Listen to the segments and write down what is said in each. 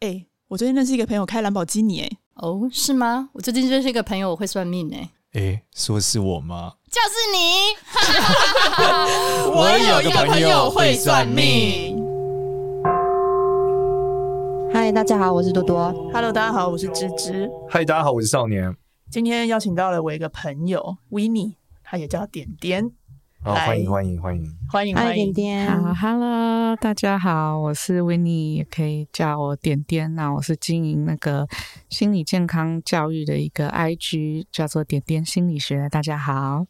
哎、欸，我最近认识一个朋友开兰博基尼，哎，哦，是吗？我最近认识一个朋友，我会算命，哎，哎，说是我吗？就是你。我有一个朋友会算命。嗨，大家好，我是多多。Hello，大家好，我是芝芝。嗨，大家好，我是少年。今天邀请到了我一个朋友 Winnie，他也叫点点。好、哦，欢迎欢迎欢迎欢迎欢迎点点。好，Hello，大家好，我是 Winnie，也可以叫我点点。那我是经营那个心理健康教育的一个 IG，叫做点点心理学。大家好，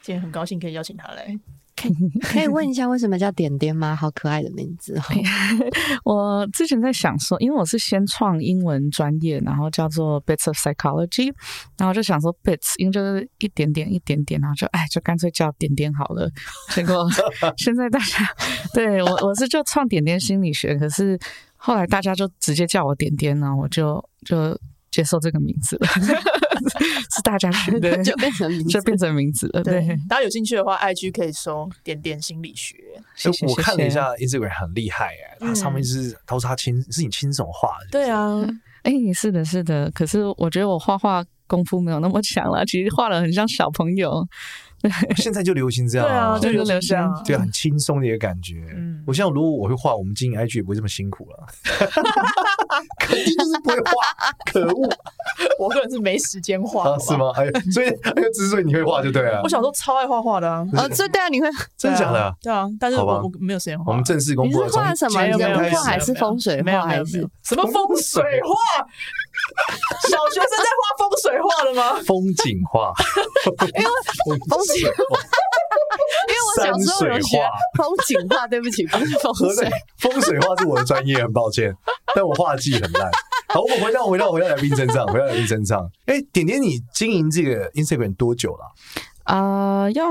今天很高兴可以邀请他来。可以可以问一下为什么叫点点吗？好可爱的名字。我之前在想说，因为我是先创英文专业，然后叫做 Bits of Psychology，然后就想说 Bits，因为就是一点点一点点，然后就哎，就干脆叫点点好了。结果 现在大家对我我是就创点点心理学，可是后来大家就直接叫我点点呢，我就就接受这个名字了。是大家取的，就变成名字，就变成名字了。对，对大家有兴趣的话，IG 可以搜“点点心理学”谢谢谢谢。我看了一下 Instagram，很厉害哎、欸，它上面是都是他亲，是你亲手画的。对啊，哎、欸，是的，是的。可是我觉得我画画功夫没有那么强了，其实画的很像小朋友。现在就流行这样，对啊，就流行这样，对，很轻松的一个感觉。嗯，我想如果我会画，我们经营 IG 也不会这么辛苦了。肯定就是不会画，可恶！我个人是没时间画、啊，是吗？哎，所以哎，之所以你会画就对了。我小时候超爱画画的啊，啊，所以对啊，你会真的假的？对啊，但是我我没有时间画。我们正式公布，你是画什么？人画还是风水画？还是什么风水画？小学生在画风水画的吗？风景画，因为风景，因为我小时候有学风景画。对不起，不是风水，风水画是我的专业，很抱歉，但我画技很烂。好，我们回到回到回到来宾身上，回到来宾身上。哎，点点，你经营这个 Instagram 多久了？呃，要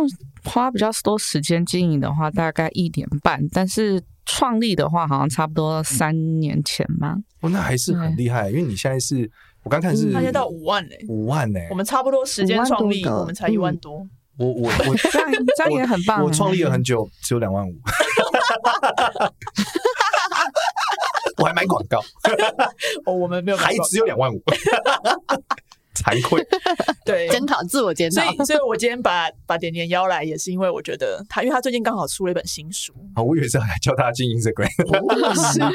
花比较多时间经营的话，大概一年半，但是创立的话，好像差不多三年前嘛。哦，那还是很厉害，因为你现在是我刚看是，他现在到五万嘞，五万呢。我们差不多时间创立，我们才一万多。我我我 这样这样也很棒。我创立了很久，只有两万五。我还买广告。哦，我们没有，还只有两万五。惭愧，对，检讨自我检讨。所以，所以我今天把把点点邀来，也是因为我觉得他，因为他最近刚好出了一本新书。啊，我以为是要来教他经营 Instagram。不是啊，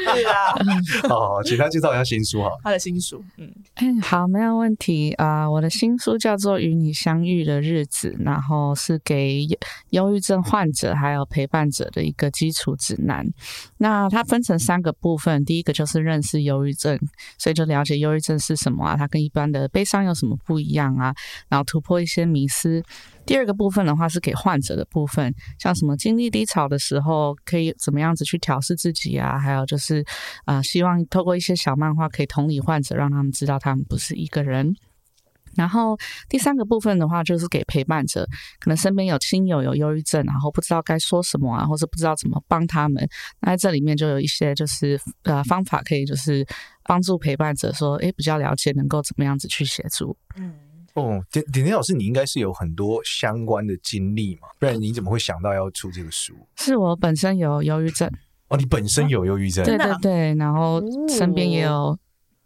好，好，请他介绍一下新书哈。他的新书，嗯，嗯，好，没有问题啊、呃。我的新书叫做《与你相遇的日子》，然后是给忧郁症患者还有陪伴者的一个基础指南。那它分成三个部分，第一个就是认识忧郁症，所以就了解忧郁症是什么啊，它跟一般的悲伤有什么不一样啊？然后突破一些迷思。第二个部分的话是给患者的部分，像什么经历低潮的时候可以怎么样子去调试自己啊？还有就是啊、希望透过一些小漫画可以同理患者，让他们知道他们不是一个人。然后第三个部分的话就是给陪伴者，可能身边有亲友有忧郁症，然后不知道该说什么啊，或是不知道怎么帮他们。那在这里面就有一些就是呃方法可以就是帮助陪伴者说，诶，比较了解能够怎么样子去协助。嗯，哦，点点点老师，你应该是有很多相关的经历嘛，不然你怎么会想到要出这个书？是我本身有忧郁症。哦，你本身有忧郁症？对对对，然后身边也有。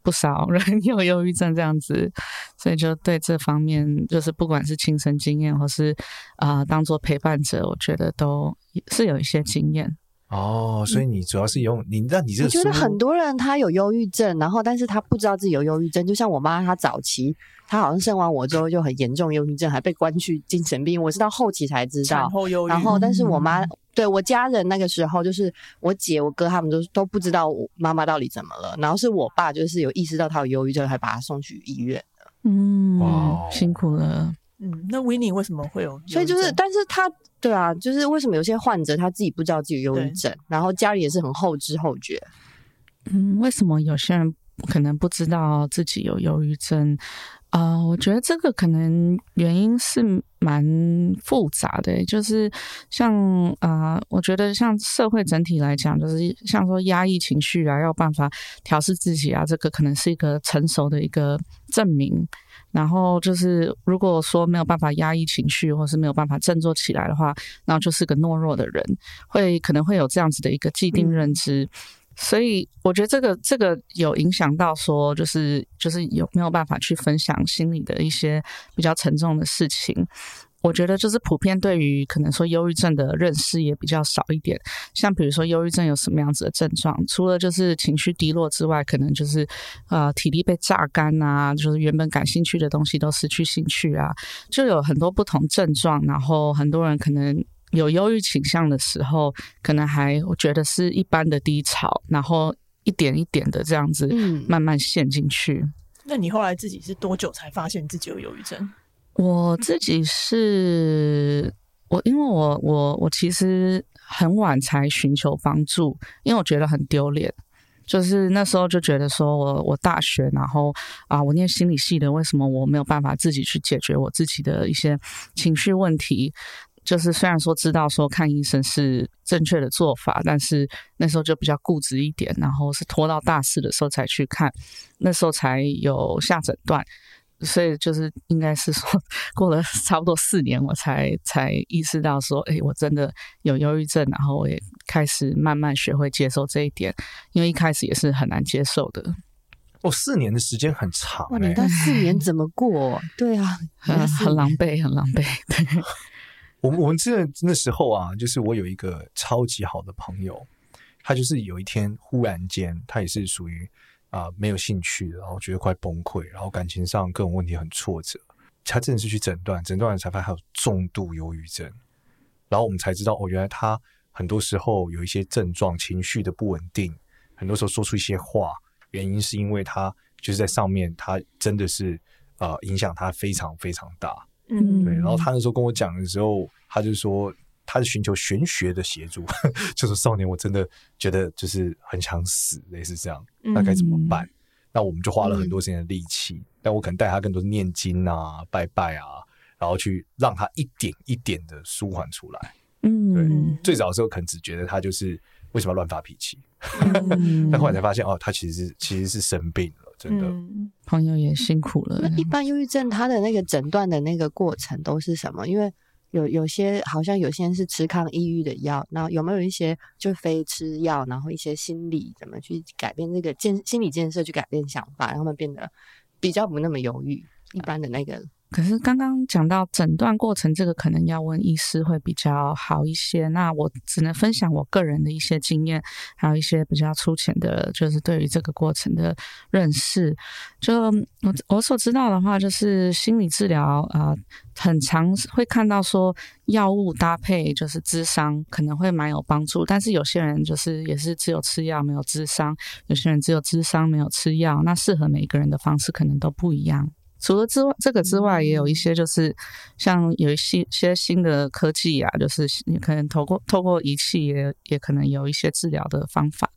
不少 人有忧郁症这样子，所以就对这方面，就是不管是亲身经验，或是啊、呃、当做陪伴者，我觉得都是有一些经验。哦，所以你主要是用你，那你这个我觉得很多人他有忧郁症，然后但是他不知道自己有忧郁症，就像我妈，她早期她好像生完我之后就很严重忧郁症，还被关去精神病，我是到后期才知道。后忧郁然后，但是我妈。嗯对我家人那个时候，就是我姐、我哥他们都都不知道我妈妈到底怎么了。然后是我爸，就是有意识到他有忧郁症，还把他送去医院的。嗯，哇，辛苦了。嗯，那 Winnie 为什么会有？所以就是，但是他对啊，就是为什么有些患者他自己不知道自己有忧郁症，然后家里也是很后知后觉。嗯，为什么有些人可能不知道自己有忧郁症？啊、呃，我觉得这个可能原因是蛮复杂的，就是像啊、呃，我觉得像社会整体来讲，就是像说压抑情绪啊，要有办法调试自己啊，这个可能是一个成熟的一个证明。然后就是如果说没有办法压抑情绪，或是没有办法振作起来的话，那就是个懦弱的人，会可能会有这样子的一个既定认知。嗯所以我觉得这个这个有影响到说，就是就是有没有办法去分享心里的一些比较沉重的事情。我觉得就是普遍对于可能说忧郁症的认识也比较少一点。像比如说忧郁症有什么样子的症状，除了就是情绪低落之外，可能就是呃体力被榨干啊，就是原本感兴趣的东西都失去兴趣啊，就有很多不同症状。然后很多人可能有忧郁倾向的时候，可能还我觉得是一般的低潮，然后一点一点的这样子慢慢陷进去。嗯。那你后来自己是多久才发现自己有忧郁症？我自己是，我因为我我我其实很晚才寻求帮助，因为我觉得很丢脸。就是那时候就觉得说我我大学，然后啊，我念心理系的，为什么我没有办法自己去解决我自己的一些情绪问题？就是虽然说知道说看医生是正确的做法，但是那时候就比较固执一点，然后是拖到大四的时候才去看，那时候才有下诊断。所以就是应该是说，过了差不多四年，我才才意识到说，哎，我真的有忧郁症，然后我也开始慢慢学会接受这一点，因为一开始也是很难接受的。哦，四年的时间很长，哇，你到四年怎么过？对啊，很很狼狈，很狼狈。对，我们我们这那时候啊，就是我有一个超级好的朋友，他就是有一天忽然间，他也是属于。啊，没有兴趣，然后觉得快崩溃，然后感情上各种问题很挫折。他真的是去诊断，诊断了才发现他有重度忧郁症。然后我们才知道，哦，原来他很多时候有一些症状，情绪的不稳定，很多时候说出一些话，原因是因为他就是在上面，他真的是呃影响他非常非常大。嗯，对。然后他那时候跟我讲的时候，他就说。他是寻求玄学的协助，就是少年，我真的觉得就是很想死，类似这样，那该怎么办？嗯、那我们就花了很多时间的力气，嗯、但我可能带他更多念经啊、拜拜啊，然后去让他一点一点的舒缓出来。嗯，对，最早的时候可能只觉得他就是为什么要乱发脾气，嗯、但后来才发现哦，他其实是其实是生病了，真的。嗯、朋友也辛苦了。那一般忧郁症他的那个诊断的那个过程都是什么？因为有有些好像有些人是吃抗抑郁的药，那有没有一些就非吃药，然后一些心理怎么去改变这个建心理建设，去改变想法，让他们变得比较不那么犹豫？一般的那个。可是刚刚讲到诊断过程，这个可能要问医师会比较好一些。那我只能分享我个人的一些经验，还有一些比较粗浅的，就是对于这个过程的认识。就我我所知道的话，就是心理治疗啊、很常会看到说药物搭配就是智商可能会蛮有帮助，但是有些人就是也是只有吃药没有智商，有些人只有智商没有吃药，那适合每一个人的方式可能都不一样。除了之外，这个之外，也有一些就是像有一些些新的科技啊，就是你可能透过透过仪器也也可能有一些治疗的方法。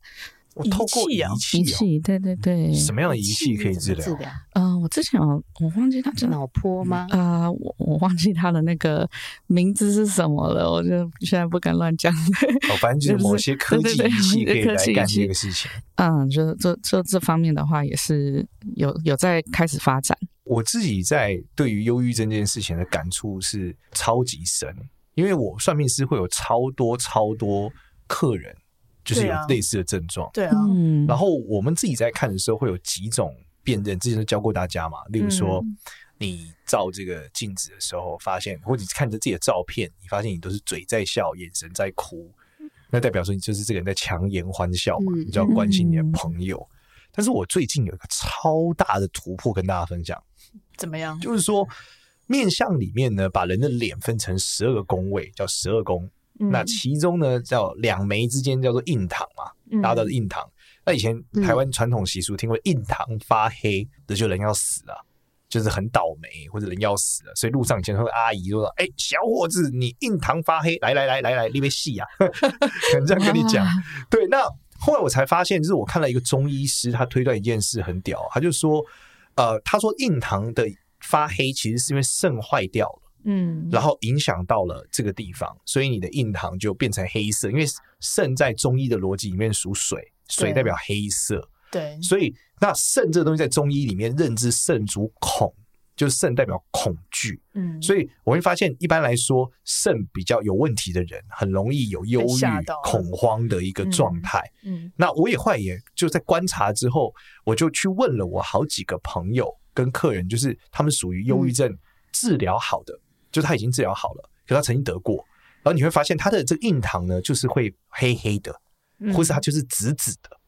我透过仪器，仪器，对对对，什么样的仪器可以治疗？嗯、呃，我之前我我忘记它叫脑波吗？啊、呃，我我忘记它的那个名字是什么了，我就现在不敢乱讲。哦，反正就是某些科技仪器可以来干这个事情。嗯，就这这这方面的话，也是有有在开始发展。我自己在对于忧郁症这件事情的感触是超级深，因为我算命师会有超多超多客人。就是有类似的症状，对啊，然后我们自己在看的时候会有几种辨认，之前都教过大家嘛。例如说，你照这个镜子的时候，发现或者看着自己的照片，你发现你都是嘴在笑，眼神在哭，那代表说你就是这个人在强颜欢笑嘛，你就要关心你的朋友。但是我最近有一个超大的突破跟大家分享，怎么样？就是说，面相里面呢，把人的脸分成十二个宫位，叫十二宫。那其中呢，叫两眉之间叫做印堂嘛，大家都是印堂。那以前台湾传统习俗，听过印堂发黑的就人要死了，就是很倒霉或者人要死了，所以路上以前会阿姨就说：“哎，小伙子，你印堂发黑，来来来来来，那边戏啊。”可能这样跟你讲。对，那后来我才发现，就是我看了一个中医师，他推断一件事很屌，他就说：“呃，他说印堂的发黑其实是因为肾坏掉了。”嗯，然后影响到了这个地方，所以你的印堂就变成黑色。因为肾在中医的逻辑里面属水，水代表黑色。对，所以那肾这个东西在中医里面认知肾主恐，就是肾代表恐惧，嗯，所以我会发现，一般来说，肾比较有问题的人，很容易有忧郁、恐慌的一个状态。嗯，那我也会，也就在观察之后，我就去问了我好几个朋友跟客人，就是他们属于忧郁症治疗好的，就是他已经治疗好了，可他曾经得过，然后你会发现他的这个印堂呢，就是会黑黑的，或是他就是紫紫的。嗯，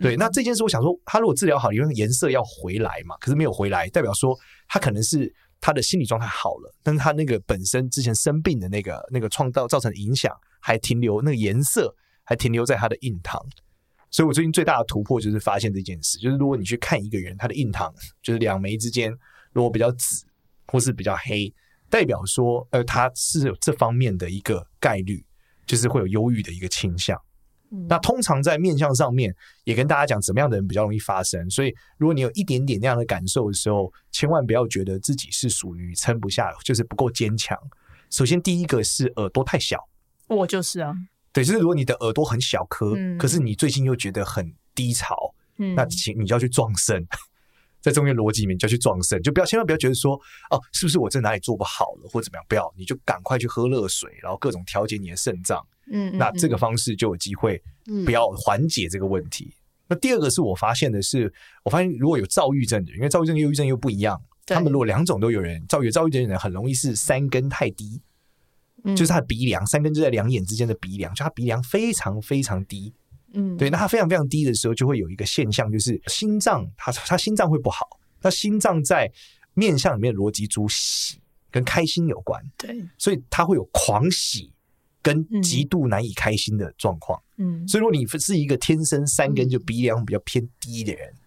对，那这件事我想说，他如果治疗好，因为颜色要回来嘛，可是没有回来，代表说他可能是他的心理状态好了，但是他那个本身之前生病的那个那个创造造成的影响还停留，那个颜色还停留在他的印堂。所以我最近最大的突破就是发现这件事，就是如果你去看一个人，他的印堂就是两眉之间如果比较紫或是比较黑，代表说呃他是有这方面的一个概率，就是会有忧郁的一个倾向。那通常在面相上面也跟大家讲怎么样的人比较容易发生，所以如果你有一点点那样的感受的时候，千万不要觉得自己是属于撑不下，就是不够坚强。首先第一个是耳朵太小，我就是啊，对，就是如果你的耳朵很小颗，可是你最近又觉得很低潮，那请你就要去撞肾，在中间逻辑里面就要去撞肾，就不要千万不要觉得说哦，是不是我这哪里做不好了或者怎么样，不要，你就赶快去喝热水，然后各种调节你的肾脏。嗯，那这个方式就有机会不要缓解这个问题。嗯、那第二个是我发现的是，我发现如果有躁郁症的，因为躁郁症、忧郁症又不一样，他们如果两种都有人，躁郁、躁郁症的人很容易是三根太低，嗯、就是他的鼻梁三根就在两眼之间的鼻梁，就他鼻梁非常非常低。嗯，对，那他非常非常低的时候，就会有一个现象，就是心脏他他心脏会不好。那心脏在面相里面的逻辑主喜跟开心有关，对，所以他会有狂喜。跟极度难以开心的状况，嗯，所以如果你是一个天生三根就鼻梁比较偏低的人，嗯、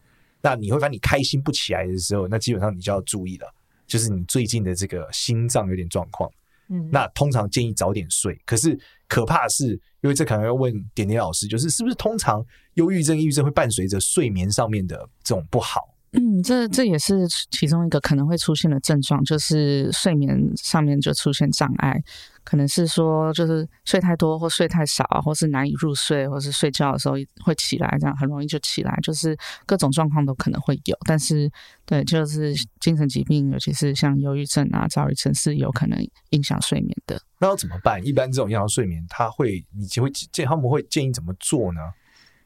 那你会发现你开心不起来的时候，那基本上你就要注意了，就是你最近的这个心脏有点状况，嗯，那通常建议早点睡。可是可怕的是，因为这可能要问点点老师，就是是不是通常忧郁症、抑郁症会伴随着睡眠上面的这种不好？嗯，这这也是其中一个可能会出现的症状，就是睡眠上面就出现障碍。可能是说，就是睡太多或睡太少，或是难以入睡，或是睡觉的时候会起来，这样很容易就起来，就是各种状况都可能会有。但是，对，就是精神疾病，尤其是像忧郁症啊、躁郁症，是有可能影响睡眠的。那要怎么办？一般这种影响睡眠，他会，你就会建，他们会建议怎么做呢？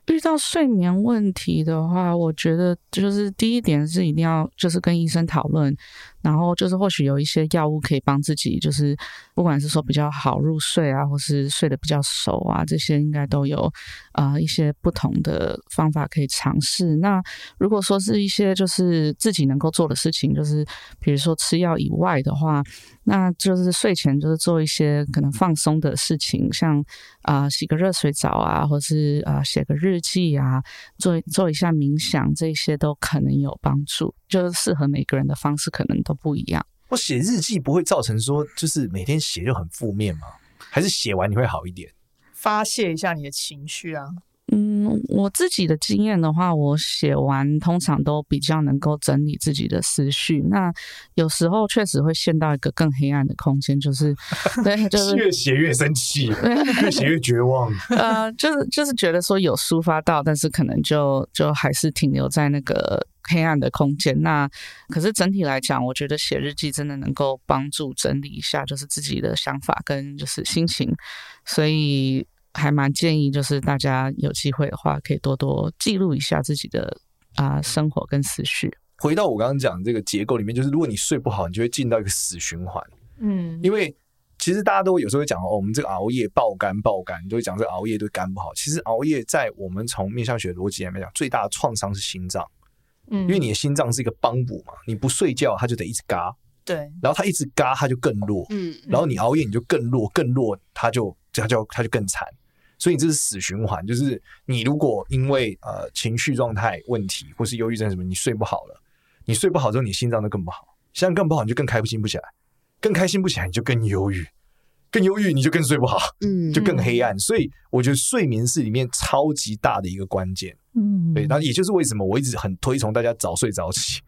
遇到睡眠问题的话，我觉得就是第一点是一定要就是跟医生讨论，然后就是或许有一些药物可以帮自己，就是不管是说比较好入睡啊，或是睡得比较熟啊，这些应该都有啊、一些不同的方法可以尝试。那如果说是一些就是自己能够做的事情，就是比如说吃药以外的话，那就是睡前就是做一些可能放松的事情，像啊、洗个热水澡啊，或是啊、写个日记啊，做做一下冥想，这些都可能有帮助。就是适合每个人的方式可能都不一样。我写日记不会造成说，就是每天写就很负面吗？还是写完你会好一点？发泄一下你的情绪啊。嗯，我自己的经验的话，我写完通常都比较能够整理自己的思绪。那有时候确实会陷到一个更黑暗的空间，就是 对，就是 越写越生气，越写越绝望。呃，就是就是觉得说有抒发到，但是可能就就还是停留在那个黑暗的空间。那可是整体来讲，我觉得写日记真的能够帮助整理一下，就是自己的想法跟就是心情，所以。还蛮建议，就是大家有机会的话，可以多多记录一下自己的啊、呃、生活跟思绪。回到我刚刚讲这个结构里面，就是如果你睡不好，你就会进到一个死循环。嗯，因为其实大家都有时候会讲哦，我们这个熬夜爆肝爆肝，都会讲这个熬夜对肝不好。其实熬夜在我们从面相学逻辑里面讲，最大的创伤是心脏。嗯，因为你的心脏是一个帮补嘛，你不睡觉，它就得一直嘎。对，然后它一直嘎，它就更弱。嗯，然后你熬夜，你就更弱，更弱，它就它就它就更惨。所以这是死循环，就是你如果因为呃情绪状态问题或是忧郁症什么，你睡不好了，你睡不好之后，你心脏就更不好，心脏更不好，你就更开心不起来，更开心不起来，你就更忧郁，更忧郁你就更睡不好，嗯，就更黑暗。所以我觉得睡眠是里面超级大的一个关键，嗯，对，那也就是为什么我一直很推崇大家早睡早起，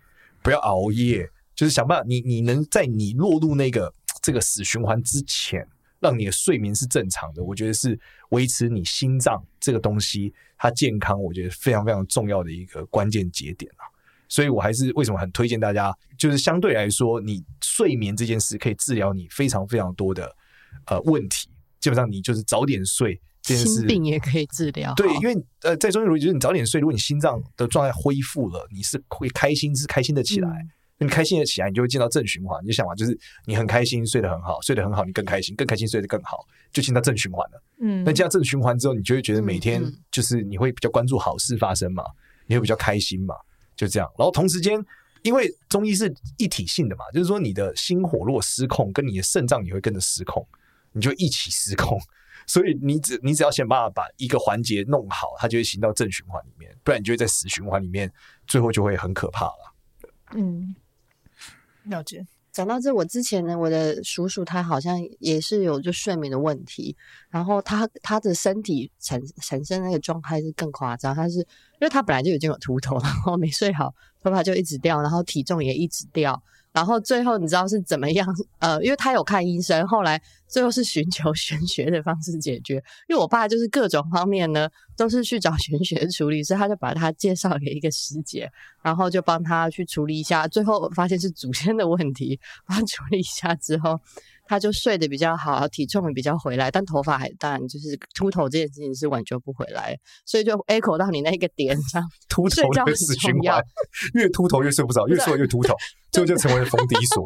不要熬夜，就是想办法你你能在你落入那个这个死循环之前。让你的睡眠是正常的，我觉得是维持你心脏这个东西它健康，我觉得非常非常重要的一个关键节点啊。所以我还是为什么很推荐大家，就是相对来说，你睡眠这件事可以治疗你非常非常多的呃问题。基本上你就是早点睡，这件事心病也可以治疗。对，因为呃，在中医逻辑就是你早点睡，如果你心脏的状态恢复了，你是会开心，是开心的起来。嗯你开心的起来，你就会进到正循环。你就想嘛，就是你很开心，睡得很好，睡得很好，你更开心，更开心，睡得更好，就进到正循环了。嗯，那进到正循环之后，你就会觉得每天就是你会比较关注好事发生嘛，你会比较开心嘛，就这样。然后同时间，因为中医是一体性的嘛，就是说你的心火如果失控，跟你的肾脏也会跟着失控，你就一起失控。所以你只你只要想办法把一个环节弄好，它就会行到正循环里面，不然你就会在死循环里面，最后就会很可怕了。嗯。了解。讲到这，我之前呢，我的叔叔他好像也是有就睡眠的问题，然后他他的身体产产生那个状态是更夸张，他是因为他本来就已经有秃头，然后没睡好，头发就一直掉，然后体重也一直掉。然后最后你知道是怎么样？呃，因为他有看医生，后来最后是寻求 玄学的方式解决。因为我爸就是各种方面呢都是去找玄学处理，所以他就把他介绍给一个师姐，然后就帮他去处理一下。最后发现是祖先的问题，帮他处理一下之后。他就睡得比较好，体重也比较回来，但头发还当然就是秃头这件事情是挽救不回来，所以就 echo 到你那个点上，秃头的死循环，越秃头越睡不着，越睡越秃头，最后就成为了逢迪索。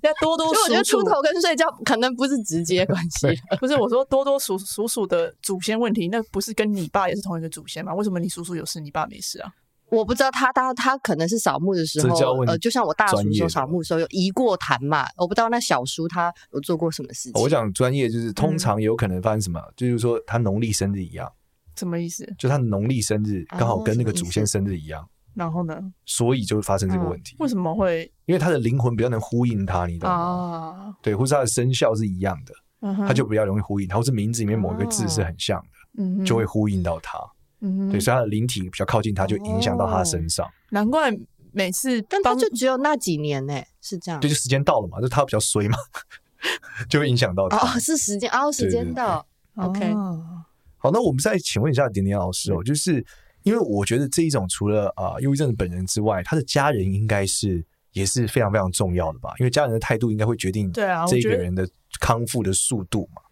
要多多，我觉得秃头跟睡觉可能不是直接关系，不是我说多多叔叔叔的祖先问题，那不是跟你爸也是同一个祖先吗？为什么你叔叔有事，你爸没事啊？我不知道他他他可能是扫墓的时候，呃，就像我大叔说扫墓的时候有移过坛嘛，我不知道那小叔他有做过什么事情。我讲专业就是通常有可能发生什么，嗯、就是说他农历生日一样，什么意思？就他农历生日刚好跟那个祖先生日一样，然后呢？所以就会发生这个问题。嗯、为什么会？因为他的灵魂比较能呼应他，你懂吗？啊、对，或是他的生肖是一样的，嗯、他就比较容易呼应他，或是名字里面某一个字是很像的，就会呼应到他。嗯，对，所以他的灵体比较靠近他，就影响到他身上。哦、难怪每次，但他就只有那几年呢，是这样。对，就时间到了嘛，就他比较衰嘛，就会影响到他。哦，是时间哦，时间到。OK，好，那我们再请问一下点点老师哦，就是因为我觉得这一种除了啊忧郁症的本人之外，他的家人应该是也是非常非常重要的吧？因为家人的态度应该会决定对啊这个人的康复的速度嘛。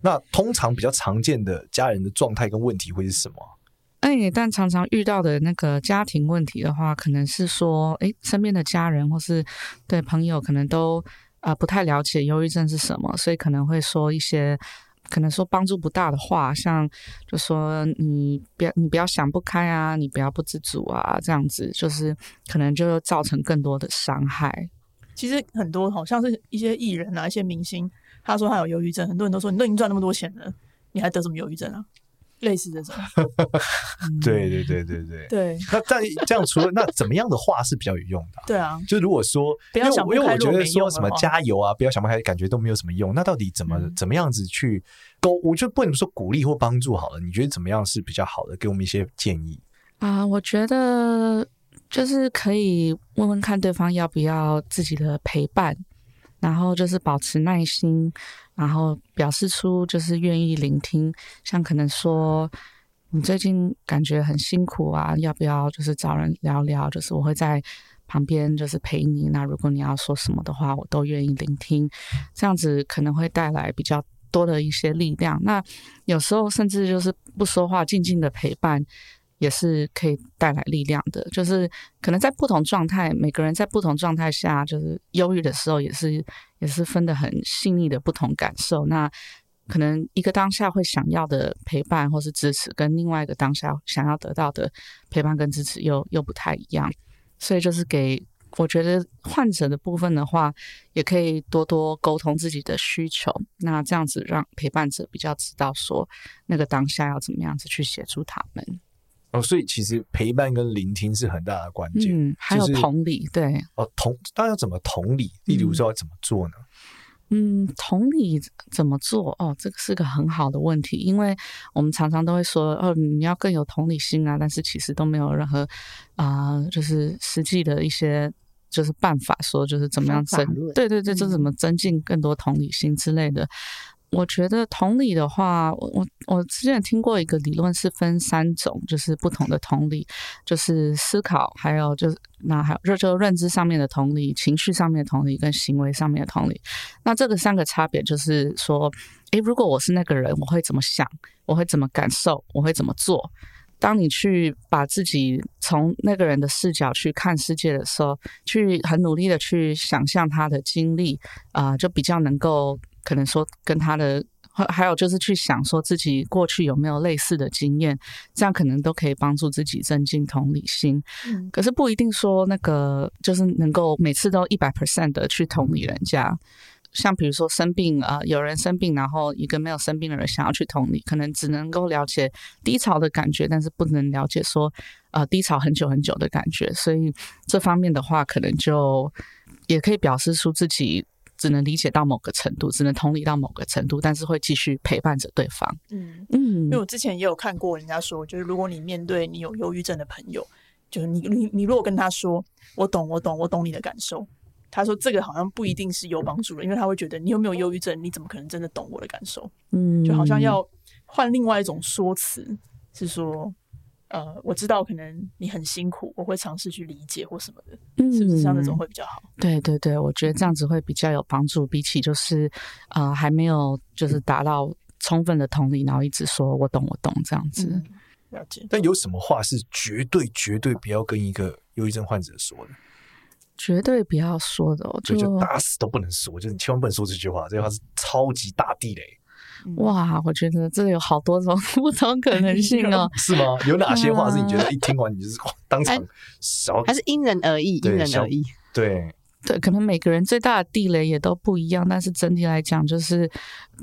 那通常比较常见的家人的状态跟问题会是什么？哎，但常常遇到的那个家庭问题的话，可能是说，哎，身边的家人或是对朋友，可能都啊、呃、不太了解忧郁症是什么，所以可能会说一些可能说帮助不大的话，像就说你不要你不要想不开啊，你不要不知足啊，这样子就是可能就造成更多的伤害。其实很多好像是一些艺人啊，一些明星，他说他有忧郁症，很多人都说你都已经赚那么多钱了，你还得什么忧郁症啊？类似这种，对对对对对对。那但这样除了那怎么样的话是比较有用的？对啊，就如果说不要想不开，因为我觉得说什么加油啊，不要想不开，感觉都没有什么用。那到底怎么怎么样子去沟？我就不能说鼓励或帮助好了。你觉得怎么样是比较好的？给我们一些建议啊。我觉得就是可以问问看对方要不要自己的陪伴，然后就是保持耐心。然后表示出就是愿意聆听，像可能说你最近感觉很辛苦啊，要不要就是找人聊聊？就是我会在旁边就是陪你。那如果你要说什么的话，我都愿意聆听。这样子可能会带来比较多的一些力量。那有时候甚至就是不说话，静静的陪伴。也是可以带来力量的，就是可能在不同状态，每个人在不同状态下，就是忧郁的时候，也是也是分得很细腻的不同感受。那可能一个当下会想要的陪伴或是支持，跟另外一个当下想要得到的陪伴跟支持又又不太一样。所以就是给我觉得患者的部分的话，也可以多多沟通自己的需求。那这样子让陪伴者比较知道说那个当下要怎么样子去协助他们。哦，所以其实陪伴跟聆听是很大的关键，嗯，还有同理，就是、对，哦，同，大家要怎么同理？例如说要怎么做呢？嗯，同理怎么做？哦，这个是个很好的问题，因为我们常常都会说，哦，你要更有同理心啊，但是其实都没有任何啊、呃，就是实际的一些就是办法说，就是怎么样增，对对对，就怎么增进更多同理心之类的。我觉得同理的话，我我我之前听过一个理论是分三种，就是不同的同理，就是思考，还有就是那还有就就认知上面的同理，情绪上面的同理，跟行为上面的同理。那这个三个差别就是说，诶，如果我是那个人，我会怎么想？我会怎么感受？我会怎么做？当你去把自己从那个人的视角去看世界的时候，去很努力的去想象他的经历啊、就比较能够可能说跟他的，还有就是去想说自己过去有没有类似的经验，这样可能都可以帮助自己增进同理心。嗯，可是不一定说那个就是能够每次都一百 percent 的去同理人家。像比如说生病啊、呃，有人生病，然后一个没有生病的人想要去同理，可能只能够了解低潮的感觉，但是不能了解说呃低潮很久很久的感觉。所以这方面的话，可能就也可以表示出自己只能理解到某个程度，只能同理到某个程度，但是会继续陪伴着对方。嗯嗯，因为我之前也有看过人家说，就是如果你面对你有忧郁症的朋友，就是你你你如果跟他说我懂我懂我懂你的感受。他说：“这个好像不一定是有帮助的，因为他会觉得你有没有忧郁症，你怎么可能真的懂我的感受？嗯，就好像要换另外一种说辞，是说，呃，我知道可能你很辛苦，我会尝试去理解或什么的，嗯，是不是像那种会比较好？对对对，我觉得这样子会比较有帮助，比起就是呃还没有就是达到充分的同理，然后一直说我懂我懂这样子。嗯，了解。但有什么话是绝对绝对不要跟一个忧郁症患者说的？”绝对不要说的，就就打死都不能说，就是你千万不能说这句话，这句话是超级大地雷。哇，我觉得这有好多种 不同可能性哦。是吗？有哪些话是你觉得一听完你就是当场小？还是因人而异，因人而异。对。对，可能每个人最大的地雷也都不一样，但是整体来讲，就是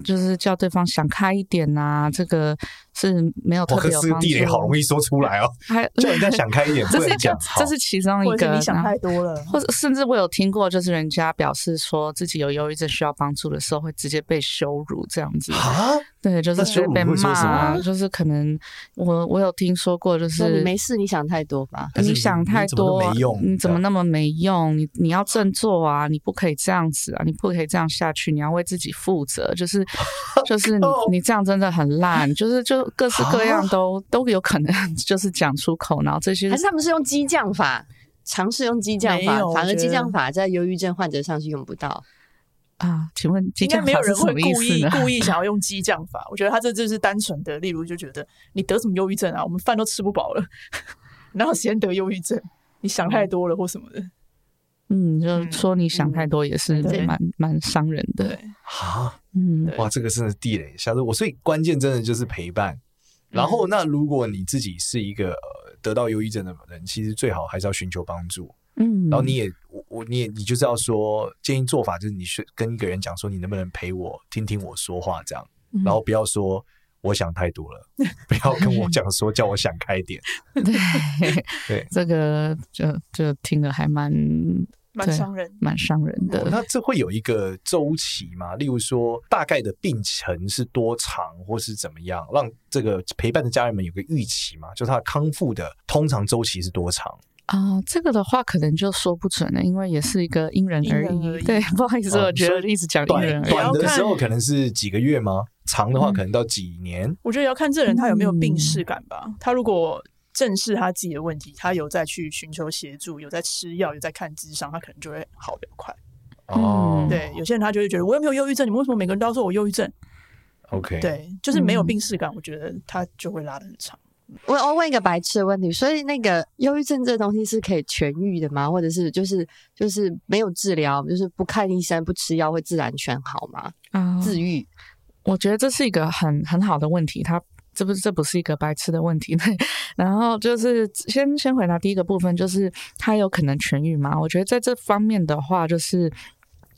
就是叫对方想开一点呐、啊，这个是没有特别有地雷好容易说出来哦，还 叫人家想开一点，这是讲，这是其中一个。你想太多了，或者甚至我有听过，就是人家表示说自己有忧郁症需要帮助的时候，会直接被羞辱这样子啊。对，就是直接被骂，就是可能我我有听说过，就是你没事，你想太多吧？你想太多，你怎么没用？你怎么那么没用？你你要振作啊！你不可以这样子啊！你不可以这样下去！你要为自己负责。就是 就是你你这样真的很烂，就是就各式各样都都有可能，就是讲出口，然后这些还是他们是用激将法，尝试用激将法，反而激将法在忧郁症患者上是用不到。啊，请问激将法应该没有人会故意 故意想要用激将法？我觉得他这就是单纯的，例如就觉得你得什么忧郁症啊？我们饭都吃不饱了，然后先得忧郁症，你想太多了或什么的。嗯，就是说你想太多也是蛮蛮伤人的。啊，嗯，哇，这个真的是地雷，下次我。所以关键真的就是陪伴。然后，那如果你自己是一个呃得到忧郁症的人，其实最好还是要寻求帮助。嗯，然后你也我我你也你就是要说建议做法，就是你去跟一个人讲说，你能不能陪我听听我说话这样，然后不要说我想太多了，不要跟我讲说叫我想开点。对对，这个就就听了还蛮蛮伤人，蛮伤人的。那这会有一个周期吗？例如说大概的病程是多长，或是怎么样，让这个陪伴的家人们有个预期嘛？就他康复的通常周期是多长？啊、呃，这个的话可能就说不准了，因为也是一个因人而异。对，不好意思，我觉得一直讲因人而异。短的时候可能是几个月吗？长的话可能到几年？嗯、我觉得要看这人他有没有病逝感吧。嗯、他如果正视他自己的问题，他有在去寻求协助，有在吃药，有在看智商，他可能就会好得快。哦、嗯，对，有些人他就会觉得我又没有忧郁症，你们为什么每个人都要说我忧郁症？OK，对，就是没有病视感，我觉得他就会拉得很长。我我问一个白痴的问题，所以那个忧郁症这东西是可以痊愈的吗？或者是就是就是没有治疗，就是不看医生不吃药会自然全好吗？啊、呃，治愈？我觉得这是一个很很好的问题，它这不是这不是一个白痴的问题。然后就是先先回答第一个部分，就是他有可能痊愈吗？我觉得在这方面的话，就是。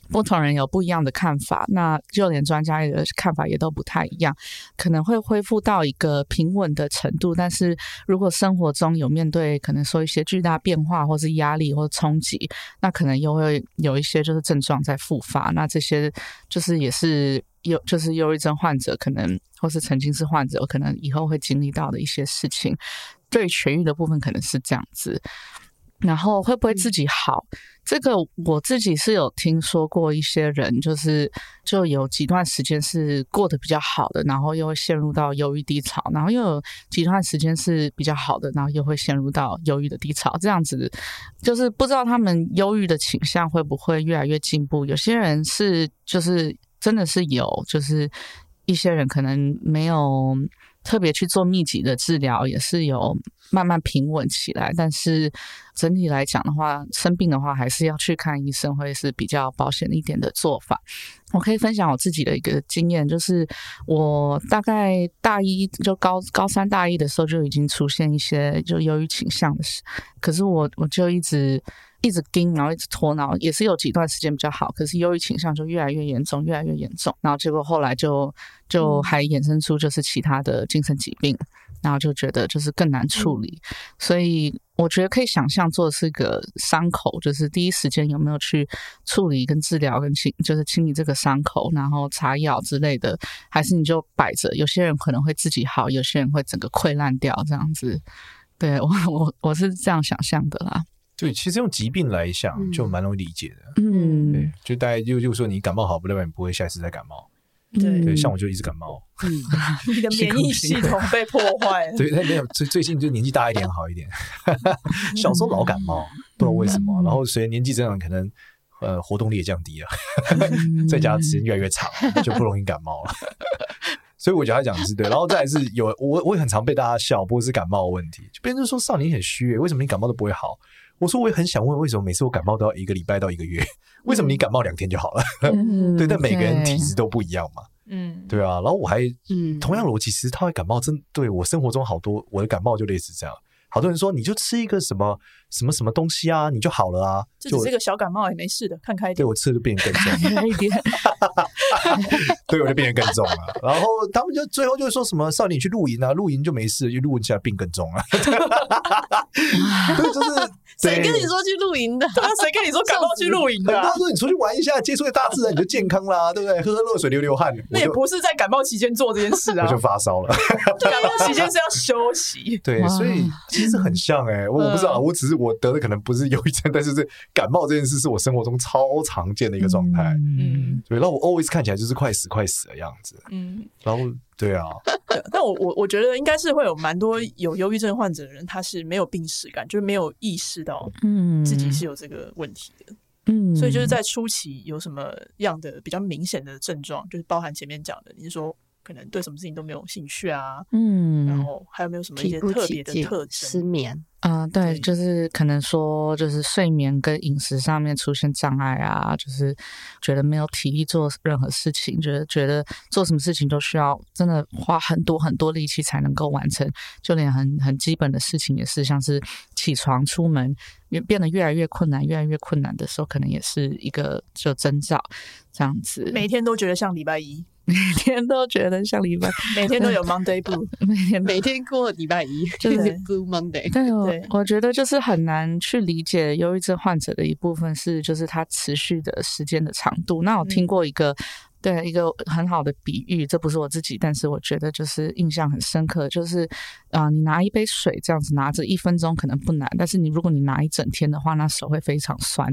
不同人有不一样的看法，那就连专家的看法也都不太一样，可能会恢复到一个平稳的程度。但是如果生活中有面对可能说一些巨大变化，或是压力或冲击，那可能又会有一些就是症状在复发。那这些就是也是忧就是忧郁症患者可能或是曾经是患者，可能以后会经历到的一些事情。对痊愈的部分可能是这样子。然后会不会自己好？嗯、这个我自己是有听说过一些人，就是就有几段时间是过得比较好的，然后又会陷入到忧郁低潮，然后又有几段时间是比较好的，然后又会陷入到忧郁的低潮，这样子就是不知道他们忧郁的倾向会不会越来越进步。有些人是就是真的是有，就是一些人可能没有。特别去做密集的治疗，也是有慢慢平稳起来。但是整体来讲的话，生病的话还是要去看医生，会是比较保险一点的做法。我可以分享我自己的一个经验，就是我大概大一就高高三大一的时候就已经出现一些就忧郁倾向的事，可是我我就一直。一直盯，然后一直拖，然后也是有几段时间比较好，可是忧郁倾向就越来越严重，越来越严重，然后结果后来就就还衍生出就是其他的精神疾病，然后就觉得就是更难处理，嗯、所以我觉得可以想象做的是个伤口，就是第一时间有没有去处理跟治疗跟清，就是清理这个伤口，然后擦药之类的，还是你就摆着？有些人可能会自己好，有些人会整个溃烂掉这样子。对，我我我是这样想象的啦。对，其实用疾病来想就蛮容易理解的。嗯，对，就大概就就说你感冒好，不代表你不会下一次再感冒。对，对，像我就一直感冒。嗯，你的免疫系统被破坏。对，没有最最近就年纪大一点好一点。小时候老感冒，不知道为什么。然后随着年纪增长，可能呃活动力也降低了，在家时间越来越长，就不容易感冒了。所以我觉得他讲的是对，然后再来是有我我也很常被大家笑，不过是感冒的问题，就别人就说少年很虚，为什么你感冒都不会好？我说我也很想问，为什么每次我感冒都要一个礼拜到一个月？为什么你感冒两天就好了？嗯、对，但每个人体质都不一样嘛。嗯，对啊。然后我还，嗯，同样逻辑，其实他会感冒，真对我生活中好多我的感冒就类似这样。好多人说，你就吃一个什么什么什么东西啊，你就好了啊，就只是个小感冒也没事的，看开一点。对，我吃的就变得更重了，一点，对，我就变得更重了。然后他们就最后就说什么少年去露营啊，露营就没事，就露营起来病更重了。对，就是。谁跟你说去露营的？他谁跟你说感冒去露营的？他说你出去玩一下，接触大自然，你就健康啦，对不对？喝喝热水，流流汗。那也不是在感冒期间做这件事啊，我就发烧了。感冒期间是要休息。对，所以其实很像哎，我我不知道，我只是我得的可能不是忧郁症，但是这感冒这件事是我生活中超常见的一个状态。嗯，对，然后我 always 看起来就是快死快死的样子。嗯，然后。对啊，但我我我觉得应该是会有蛮多有忧郁症患者的人，他是没有病史感，就是没有意识到嗯自己是有这个问题的。嗯，所以就是在初期有什么样的比较明显的症状，就是包含前面讲的，你是说可能对什么事情都没有兴趣啊，嗯，然后还有没有什么一些特别的特征？失眠。啊、呃，对，就是可能说，就是睡眠跟饮食上面出现障碍啊，就是觉得没有体力做任何事情，觉得觉得做什么事情都需要真的花很多很多力气才能够完成，就连很很基本的事情也是，像是起床出门越变得越来越困难，越来越困难的时候，可能也是一个就征兆，这样子，每天都觉得像礼拜一。每天都觉得像礼拜，每天都有 Monday Blue，每天每天过礼拜一就是 Blue Monday。对，我我觉得就是很难去理解忧郁症患者的一部分是，就是他持续的时间的长度。那我听过一个。对，一个很好的比喻，这不是我自己，但是我觉得就是印象很深刻，就是啊、呃，你拿一杯水这样子拿着一分钟可能不难，但是你如果你拿一整天的话，那手会非常酸。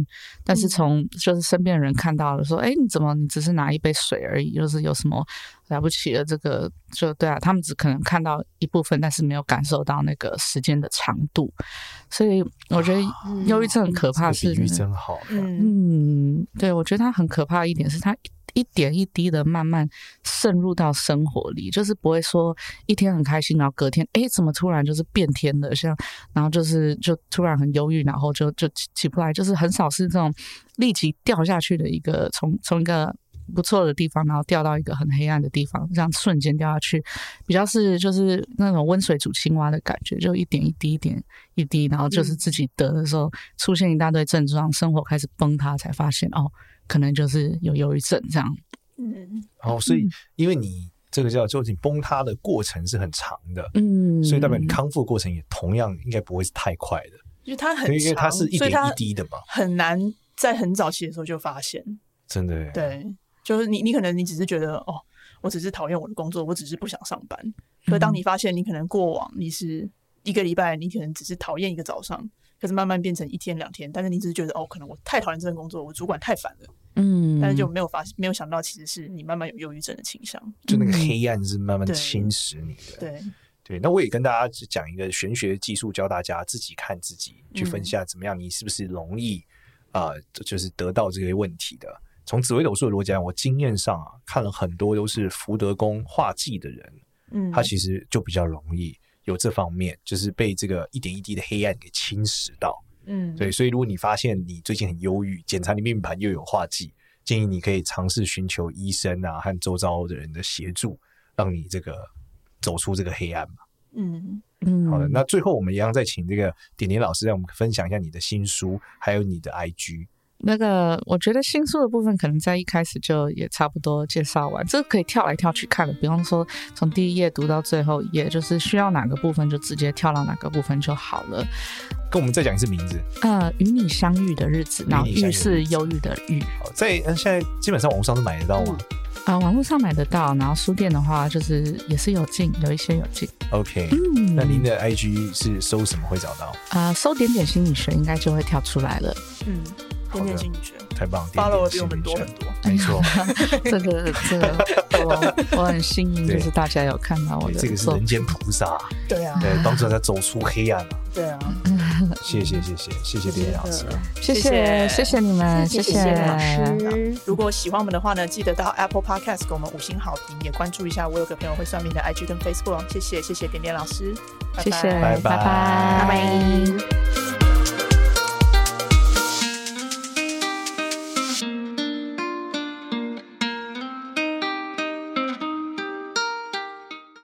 但是从就是身边的人看到了说，哎、嗯，你怎么你只是拿一杯水而已，就是有什么了不起的？这个就对啊，他们只可能看到一部分，但是没有感受到那个时间的长度。所以我觉得忧郁症很可怕是，是、嗯、比喻真好。嗯，对，我觉得它很可怕一点是它。一点一滴的慢慢渗入到生活里，就是不会说一天很开心，然后隔天哎，怎么突然就是变天了，像然后就是就突然很忧郁，然后就就起起不来，就是很少是这种立即掉下去的一个从从一个不错的地方，然后掉到一个很黑暗的地方，这样瞬间掉下去，比较是就是那种温水煮青蛙的感觉，就一点一滴，一点一滴，然后就是自己得的时候出现一大堆症状，生活开始崩塌，才发现哦。可能就是有忧郁症这样，嗯，然后所以因为你这个叫就你崩塌的过程是很长的，嗯，所以代表你康复过程也同样应该不会是太快的，因为它很长，因为它是一点一滴的嘛，很难在很早期的时候就发现，真的，对，就是你你可能你只是觉得哦，我只是讨厌我的工作，我只是不想上班，可当你发现你可能过往你是一个礼拜，你可能只是讨厌一个早上。可是慢慢变成一天两天，但是你只是觉得哦，可能我太讨厌这份工作，我主管太烦了，嗯，但是就没有发没有想到，其实是你慢慢有忧郁症的倾向，就那个黑暗是慢慢侵蚀你的，对对，对。那我也跟大家讲一个玄学技术，教大家自己看自己，去分析下怎么样，你是不是容易啊、呃，就是得到这些问题的。从紫微斗数的逻辑来讲，我经验上啊，看了很多都是福德宫化忌的人。嗯，他其实就比较容易有这方面，就是被这个一点一滴的黑暗给侵蚀到。嗯，对，所以如果你发现你最近很忧郁，检查你命盘又有化忌，建议你可以尝试寻求医生啊和周遭的人的协助，让你这个走出这个黑暗嘛。嗯嗯，好的，那最后我们一样再请这个点点老师，让我们分享一下你的新书，还有你的 IG。那个，我觉得新书的部分可能在一开始就也差不多介绍完，这个可以跳来跳去看的，不用说从第一页读到最后一页，就是需要哪个部分就直接跳到哪个部分就好了。跟我们再讲一次名字。呃，与你相遇的日子，然后遇是忧郁的郁。好，在现在基本上网络上都买得到吗？啊、呃，网络上买得到，然后书店的话就是也是有进，有一些有进。OK，嗯，那您的 IG 是搜什么会找到？啊、呃，搜点点心理学应该就会跳出来了。嗯。点点心理学，太棒了，follow 比我们多很多，没错。这个这个，我 我很幸运，就是大家有看到我的。这个是人间菩萨，对啊，对，帮助大家走出黑暗。对啊，谢谢谢谢谢谢点点老师，谢谢。谢谢你们，谢谢老师。如果喜欢我们的话呢，记得到 Apple Podcast 给我们五星好评，也关注一下我有个朋友会算命的 IG 跟 Facebook。谢谢谢谢点点老师，谢谢，拜拜。拜拜。